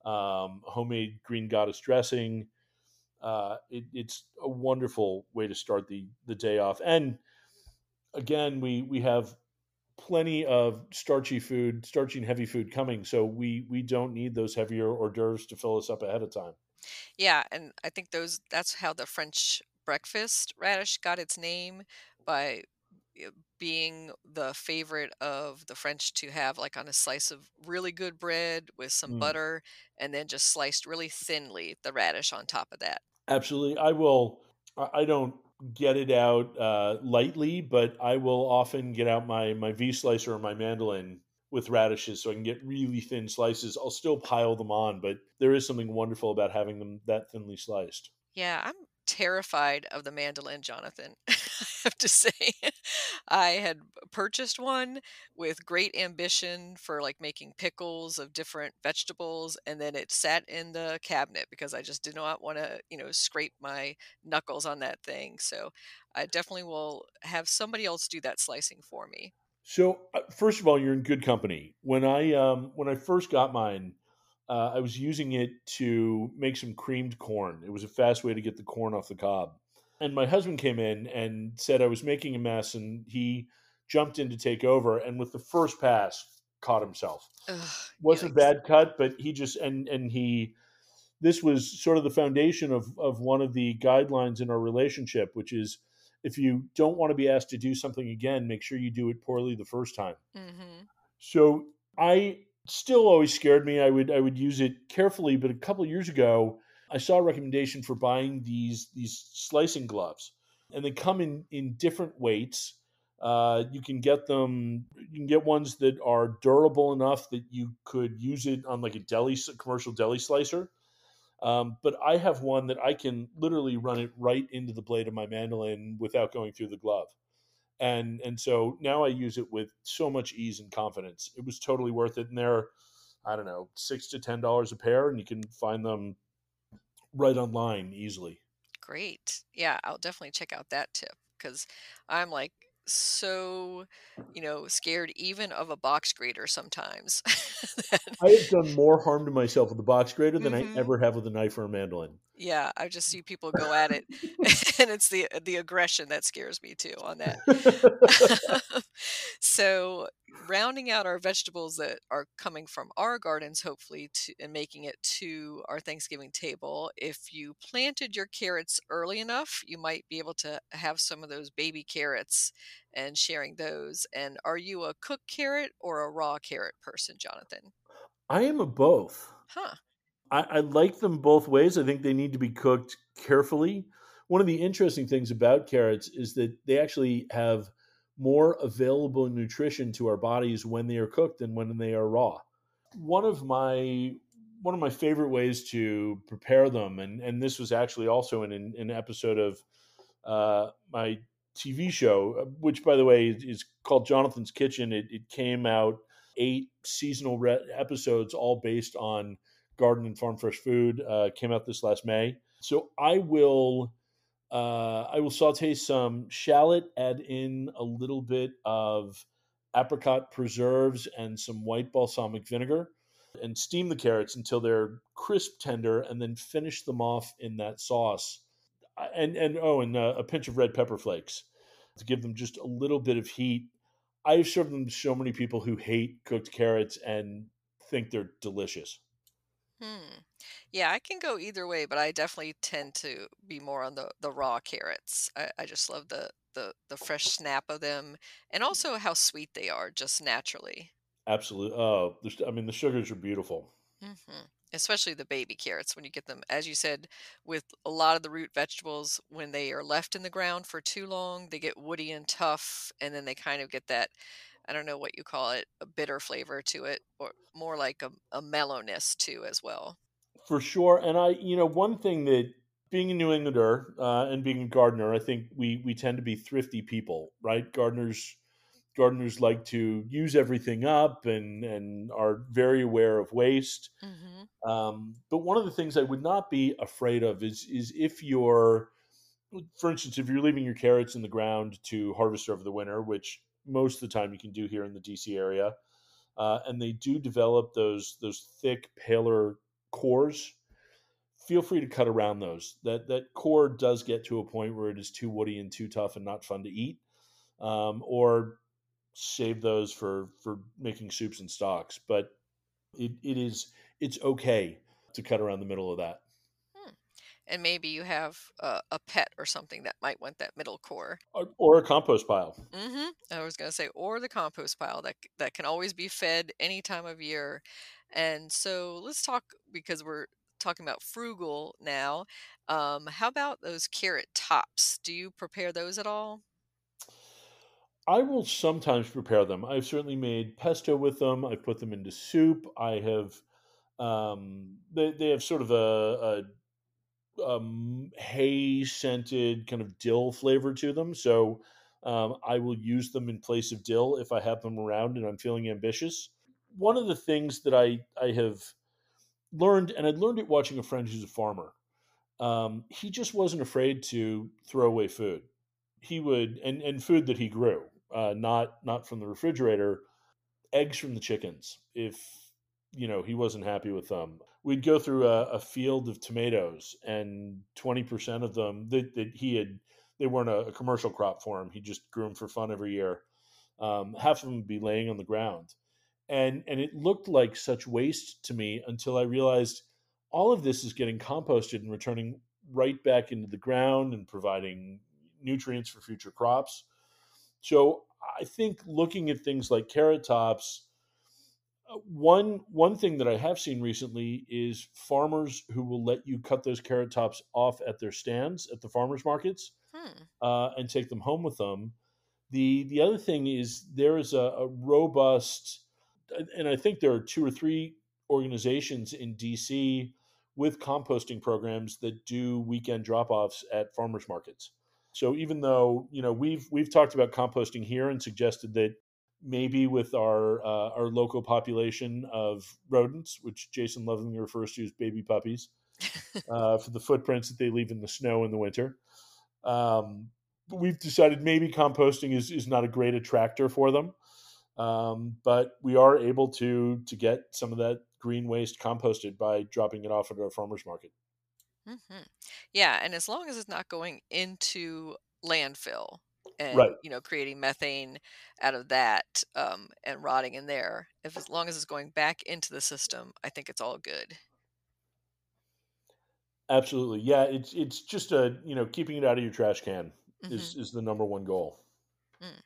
um, homemade green goddess dressing, uh, it, it's a wonderful way to start the the day off. And again, we we have plenty of starchy food, starchy and heavy food coming, so we we don't need those heavier hors d'oeuvres to fill us up ahead of time. Yeah, and I think those that's how the French breakfast radish got its name by being the favorite of the French to have like on a slice of really good bread with some mm. butter and then just sliced really thinly the radish on top of that. Absolutely. I will I don't get it out uh, lightly, but I will often get out my my V slicer or my mandolin with radishes so I can get really thin slices. I'll still pile them on, but there is something wonderful about having them that thinly sliced. Yeah, I'm terrified of the mandolin, Jonathan. I have to say, I had purchased one with great ambition for like making pickles of different vegetables, and then it sat in the cabinet because I just did not want to, you know, scrape my knuckles on that thing. So I definitely will have somebody else do that slicing for me. So uh, first of all, you're in good company. When I um, when I first got mine, uh, I was using it to make some creamed corn. It was a fast way to get the corn off the cob. And my husband came in and said I was making a mess, and he jumped in to take over. And with the first pass, caught himself. Ugh, Wasn't a bad cut, but he just and and he. This was sort of the foundation of of one of the guidelines in our relationship, which is if you don't want to be asked to do something again, make sure you do it poorly the first time. Mm-hmm. So I still always scared me. I would I would use it carefully, but a couple years ago, I saw a recommendation for buying these these slicing gloves, and they come in in different weights. Uh, you can get them. You can get ones that are durable enough that you could use it on like a deli commercial deli slicer. Um, but I have one that I can literally run it right into the blade of my mandolin without going through the glove and and so now I use it with so much ease and confidence. It was totally worth it, and they're I don't know six to ten dollars a pair, and you can find them right online easily. Great, yeah, I'll definitely check out that tip because I'm like so, you know, scared even of a box grater sometimes. I have done more harm to myself with a box grater than I Mhm. ever have with a knife or a mandolin. Yeah, I just see people go at it, and it's the the aggression that scares me too on that. So, rounding out our vegetables that are coming from our gardens, hopefully, to and making it to our Thanksgiving table, if you planted your carrots early enough, you might be able to have some of those baby carrots and sharing those. And are you a cooked carrot or a raw carrot person, Jonathan? I am a both. Huh. I, I like them both ways. I think they need to be cooked carefully. One of the interesting things about carrots is that they actually have more available nutrition to our bodies when they are cooked than when they are raw. One of my one of my favorite ways to prepare them, and, and this was actually also in an, an episode of uh, my TV show, uh, which by the way is, called Jonathan's Kitchen. It, it came out eight seasonal re- episodes, all based on garden and farm fresh food. Uh, came out this last May. So I will uh, I will saute some shallot, add in a little bit of apricot preserves and some white balsamic vinegar, and steam the carrots until they're crisp tender, and then finish them off in that sauce. And and oh, and uh, a pinch of red pepper flakes to give them just a little bit of heat. I've served them to so many people who hate cooked carrots and think they're delicious. Hmm. Yeah, I can go either way, but I definitely tend to be more on the the raw carrots. I, I just love the the the fresh snap of them, and also how sweet they are just naturally. Absolutely. Oh, the, I mean, the sugars are beautiful. hmm Especially the baby carrots when you get them, as you said, with a lot of the root vegetables, when they are left in the ground for too long, they get woody and tough, and then they kind of get that, I don't know what you call it, a bitter flavor to it, or more like a, a mellowness too, as well. For sure. And I, you know, one thing that being a New Englander uh, and being a gardener, I think we we tend to be thrifty people, right? Gardeners gardeners like to use everything up and and are very aware of waste. hmm Um, but one of the things I would not be afraid of is is if you're, for instance, if you're leaving your carrots in the ground to harvest over the winter, which most of the time you can do here in the DC area, uh, and they do develop those those thick, paler cores feel free to cut around those. That that core does get to a point where it is too woody and too tough and not fun to eat. Um, or save those for for making soups and stocks. But it, it is it's okay to cut around the middle of that. And maybe you have a, a pet or something that might want that middle core. Or, a compost pile. hmm I was going to say, or the compost pile that that can always be fed any time of year. And so let's talk because we're talking about frugal now. Um, how about those carrot tops? Do you prepare those at all? I will sometimes prepare them. I've certainly made pesto with them. I've put them into soup. I have um, they they have sort of a, a um, hay scented kind of dill flavor to them. So um, I will use them in place of dill if I have them around and I'm feeling ambitious. One of the things that I, I have learned, and I learned it watching a friend who's a farmer, um, he just wasn't afraid to throw away food. He would, and, and food that he grew, uh, not not from the refrigerator, eggs from the chickens. If you know he wasn't happy with them, we'd go through a, a field of tomatoes, and twenty percent of them that, that he had they weren't a, a commercial crop for him. He just grew them for fun every year. Um, half of them would be laying on the ground, and and it looked like such waste to me until I realized all of this is getting composted and returning right back into the ground and providing nutrients for future crops. So I think looking at things like carrot tops one one thing that I have seen recently is farmers who will let you cut those carrot tops off at their stands at the farmers markets Hmm. uh, and take them home with them. The the other thing is there is a, a robust, and I think there are two or three organizations in DC with composting programs that do weekend drop offs at farmers markets. So even though you know we've we've talked about composting here and suggested that maybe with our uh, our local population of rodents, which Jason lovingly refers to as baby puppies, uh, for the footprints that they leave in the snow in the winter. Um, we've decided maybe composting is, is not a great attractor for them. Um, but we are able to to get some of that green waste composted by dropping it off at our farmers market. Mm-hmm. Yeah, and as long as it's not going into landfill and Right. you know creating methane out of that um, and rotting in there, if as long as it's going back into the system, I think it's all good. Absolutely. Yeah, it's it's just a, you know, keeping it out of your trash can hmm is is the number one goal. Mm.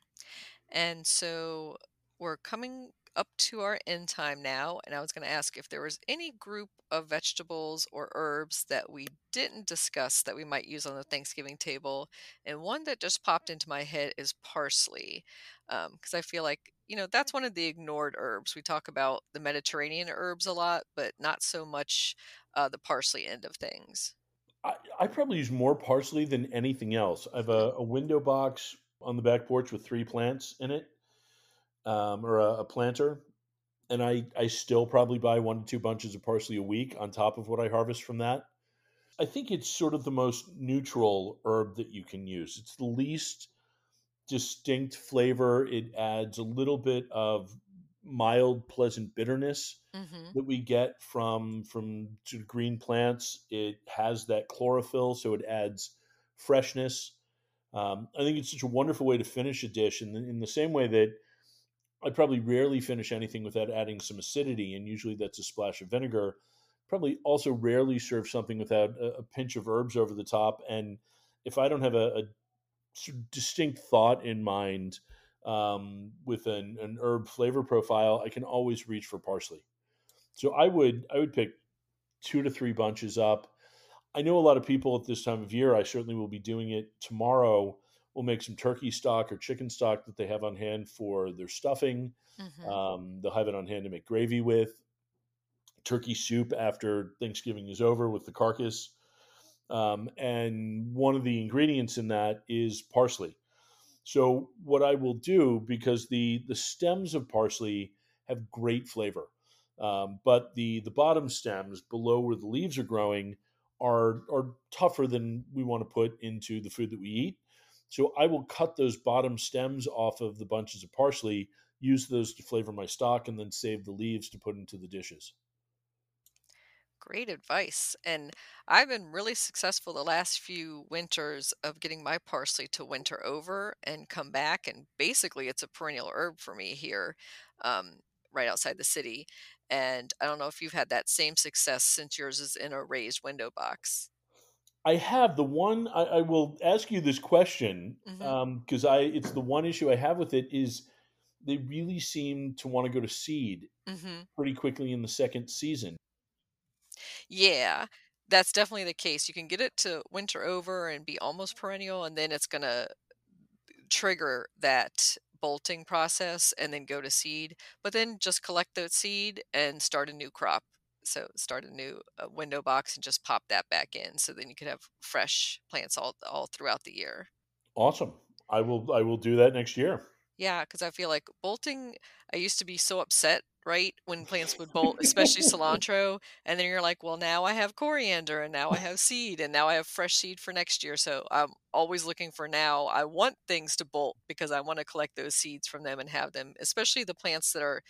And so we're coming up to our end time now, and I was going to ask if there was any group of vegetables or herbs that we didn't discuss that we might use on the Thanksgiving table. And one that just popped into my head is parsley, because I feel like you know that's one of the ignored herbs. We talk about the Mediterranean herbs a lot, but not so much uh, the parsley end of things. I, I probably use more parsley than anything else. I have Hmm. a, a window box on the back porch with three plants in it, um, or a, a planter, and I I still probably buy one to two bunches of parsley a week on top of what I harvest from that. I think it's sort of the most neutral herb that you can use. It's the least distinct flavor. It adds a little bit of mild, pleasant bitterness Mm-hmm. that we get from from green plants. It has that chlorophyll, so it adds freshness. Um, I think it's such a wonderful way to finish a dish, in in the same way that I probably rarely finish anything without adding some acidity, and usually that's a splash of vinegar. Probably also rarely serve something without a, a pinch of herbs over the top. And if I don't have a, a distinct thought in mind um, with an, an herb flavor profile, I can always reach for parsley. So I would I would pick two to three bunches up. I know a lot of people at this time of year. I certainly will be doing it tomorrow. We'll make some turkey stock or chicken stock that they have on hand for their stuffing. Mm-hmm. Um, they'll have it on hand to make gravy with. Turkey soup after Thanksgiving is over with the carcass. Um, and one of the ingredients in that is parsley. So what I will do because the the stems of parsley have great flavor, um, but the the bottom stems below where the leaves are growing are are tougher than we want to put into the food that we eat. So I will cut those bottom stems off of the bunches of parsley, use those to flavor my stock, and then save the leaves to put into the dishes. Great advice. And I've been really successful the last few winters of getting my parsley to winter over and come back. And basically, it's a perennial herb for me here, um, right outside the city. And I don't know if you've had that same success since yours is in a raised window box. I have the one. I, I will ask you this question because I it's the one issue I have with it is they really seem to want to go to seed hmm pretty quickly in the second season. Yeah, that's definitely the case. You can get it to winter over and be almost perennial, and then it's going to trigger that bolting process and then go to seed, but then just collect that seed and start a new crop. So start a new uh, window box and just pop that back in. So then you could have fresh plants all all throughout the year. Awesome. I will I will do that next year. Yeah, because I feel like bolting, I used to be so upset, right, when plants would bolt, especially cilantro. And then you're like, well, now I have coriander and now I have seed and now I have fresh seed for next year. So I'm always looking for now. I want things to bolt because I want to collect those seeds from them and have them, especially the plants that are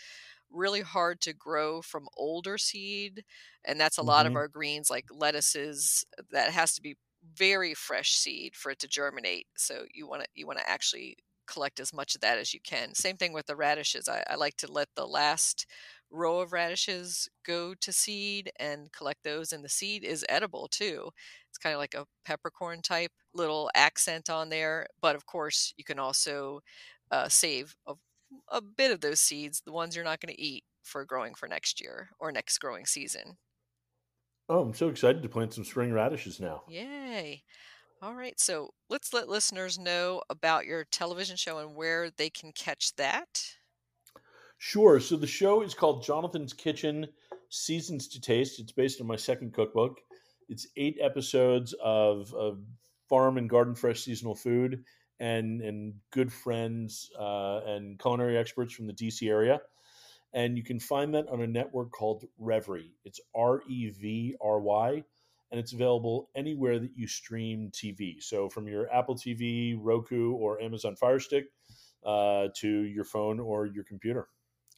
really hard to grow from older seed, and that's a lot of hmm our greens like lettuces that has to be very fresh seed for it to germinate. So you want to you want to actually collect as much of that as you can. Same thing with the radishes. I, I like to let the last row of radishes go to seed and collect those and the seed is edible too. It's kind of like a peppercorn type little accent on there, but of course you can also uh, save a a bit of those seeds, the ones you're not going to eat for growing for next year or next growing season. Oh, I'm so excited to plant some spring radishes now. Yay. All right. So let's let listeners know about your television show and where they can catch that. Sure. So the show is called Jonathan's Kitchen Seasons to Taste. It's based on my second cookbook. It's eight episodes of, of farm and garden fresh seasonal food and and good friends uh, and culinary experts from the DC area. And you can find that on a network called Revry. It's R E V R Y. and it's available anywhere that you stream TV. So from your Apple TV, Roku, or Amazon Fire Stick uh, to your phone or your computer.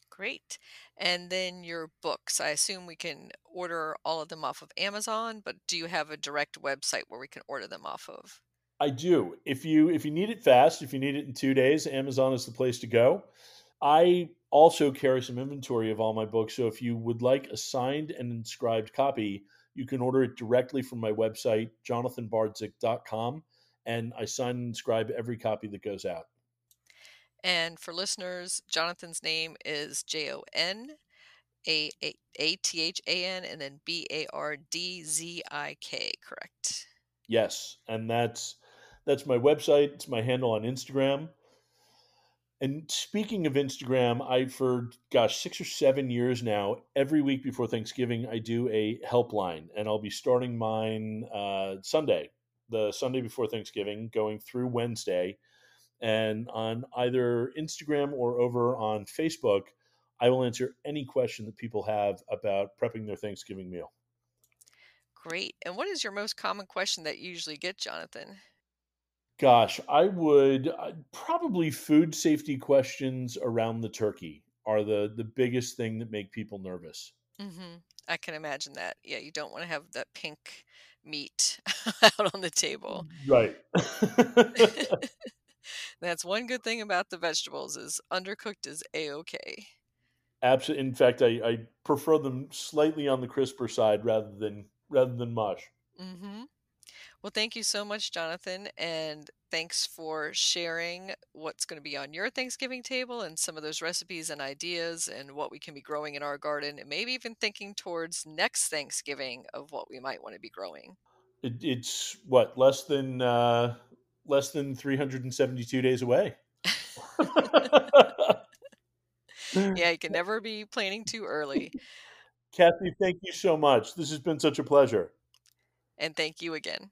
Great. And then your books. I assume we can order all of them off of Amazon, but do you have a direct website where we can order them off of? I do. If you if you need it fast, if you need it in 2 days, Amazon is the place to go. I also carry some inventory of all my books, so if you would like a signed and inscribed copy, you can order it directly from my website jonathanbardzik.com and I sign and inscribe every copy that goes out. And for listeners, Jonathan's name is J O N A T H A N and then B A R D Z I K, correct? Yes, and that's that's my website. It's my handle on Instagram. And speaking of Instagram, I for gosh six or seven years now, every week before Thanksgiving, I do a helpline, and I'll be starting mine uh, Sunday, the Sunday before Thanksgiving, going through Wednesday, and on either Instagram or over on Facebook, I will answer any question that people have about prepping their Thanksgiving meal. Great. And what is your most common question that you usually get, Jonathan? Gosh, I would uh, probably food safety questions around the turkey are the the biggest thing that make people nervous. hmm I can imagine that. Yeah, you don't want to have that pink meat out on the table. Right. That's one good thing about the vegetables is undercooked is a-okay. Absolutely. In fact, I, I prefer them slightly on the crisper side rather than rather than mush. hmm Well, thank you so much, Jonathan, and thanks for sharing what's going to be on your Thanksgiving table and some of those recipes and ideas and what we can be growing in our garden, and maybe even thinking towards next Thanksgiving of what we might want to be growing. It, it's what less than uh, less than 372 days away. yeah, you can never be planning too early. Kathy, thank you so much. This has been such a pleasure. And thank you again.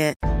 Market.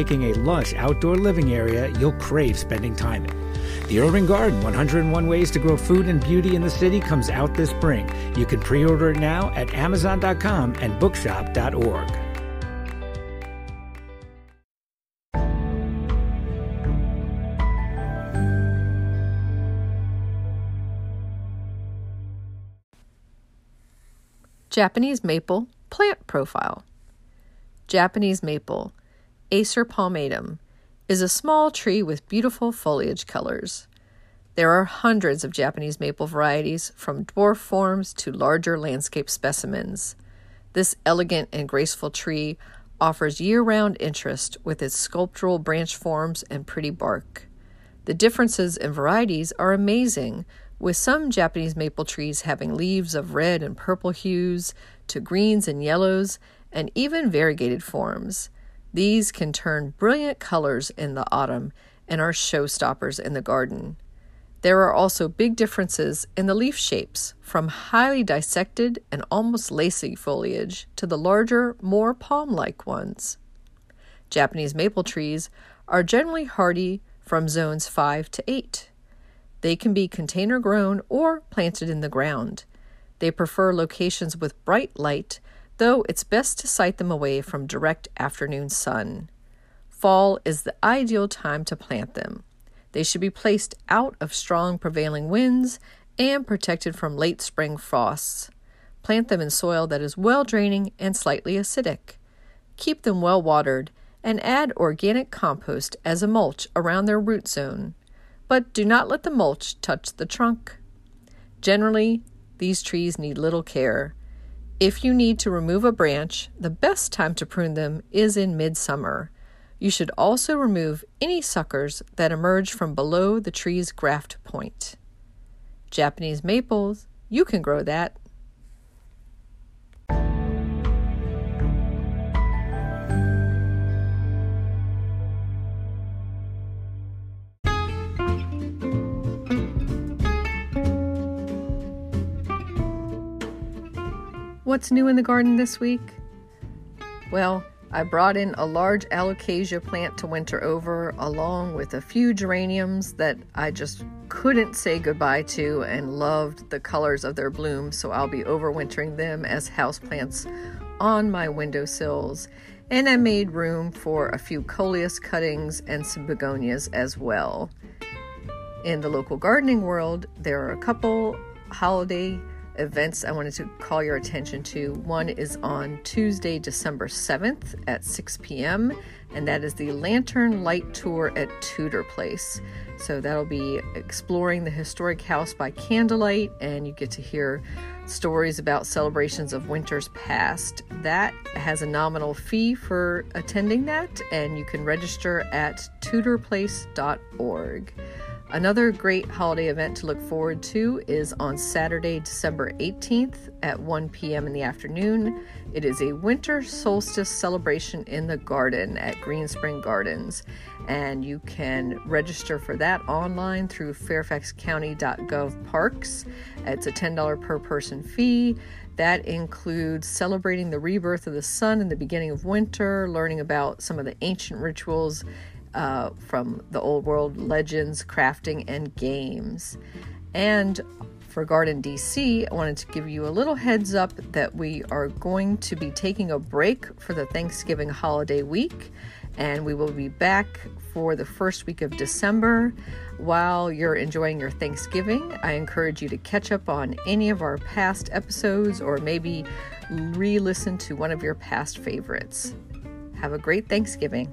making a lush outdoor living area you'll crave spending time in. The Urban Garden 101 Ways to Grow Food and Beauty in the City comes out this spring. You can pre order it now at Amazon.com and Bookshop.org. Japanese maple plant profile. Japanese maple Acer palmatum, is a small tree with beautiful foliage colors. There are hundreds of Japanese maple varieties, from dwarf forms to larger landscape specimens. This elegant and graceful tree offers year round interest with its sculptural branch forms and pretty bark. The differences in varieties are amazing, with some Japanese maple trees having leaves of red and purple hues to greens and yellows, and even variegated forms. These can turn brilliant colors in the autumn and are showstoppers in the garden. There are also big differences in the leaf shapes, from highly dissected and almost lacy foliage to the larger, more palm like ones. Japanese maple trees are generally hardy from zones 5 to 8. They can be container grown or planted in the ground. They prefer locations with bright light though it's best to site them away from direct afternoon sun. Fall is the ideal time to plant them. They should be placed out of strong prevailing winds and protected from late spring frosts. Plant them in soil that is well draining and slightly acidic. Keep them well watered and add organic compost as a mulch around their root zone, but do not let the mulch touch the trunk. Generally, these trees need little care. If you need to remove a branch, the best time to prune them is in midsummer. You should also remove any suckers that emerge from below the tree's graft point. Japanese maples, you can grow that. What's new in the garden this week? Well, I brought in a large alocasia plant to winter over, along with a few geraniums that I just couldn't say goodbye to and loved the colors of their blooms, so I'll be overwintering them as houseplants on my windowsills. And I made room for a few coleus cuttings and some begonias as well. In the local gardening world, there are a couple holiday events I wanted to call your attention to. One is on Tuesday, December 7th at 6 p.m., and that is the Lantern Light Tour at Tudor Place. So that'll be exploring the historic house by candlelight, and you get to hear stories about celebrations of winters past. That has a nominal fee for attending that, and you can register at tudorplace.org. Another great holiday event to look forward to is on Saturday, December 18th at 1 p.m. in the afternoon. It is a winter solstice celebration in the garden at Greenspring Gardens, and you can register for that online through fairfaxcounty.gov parks. It's a $10 per person fee. That includes celebrating the rebirth of the sun and the beginning of winter, learning about some of the ancient rituals uh, from the old world legends, crafting, and games. And for Garden DC, I wanted to give you a little heads up that we are going to be taking a break for the Thanksgiving holiday week, and we will be back for the first week of December. While you're enjoying your Thanksgiving, I encourage you to catch up on any of our past episodes or maybe re listen to one of your past favorites. Have a great Thanksgiving.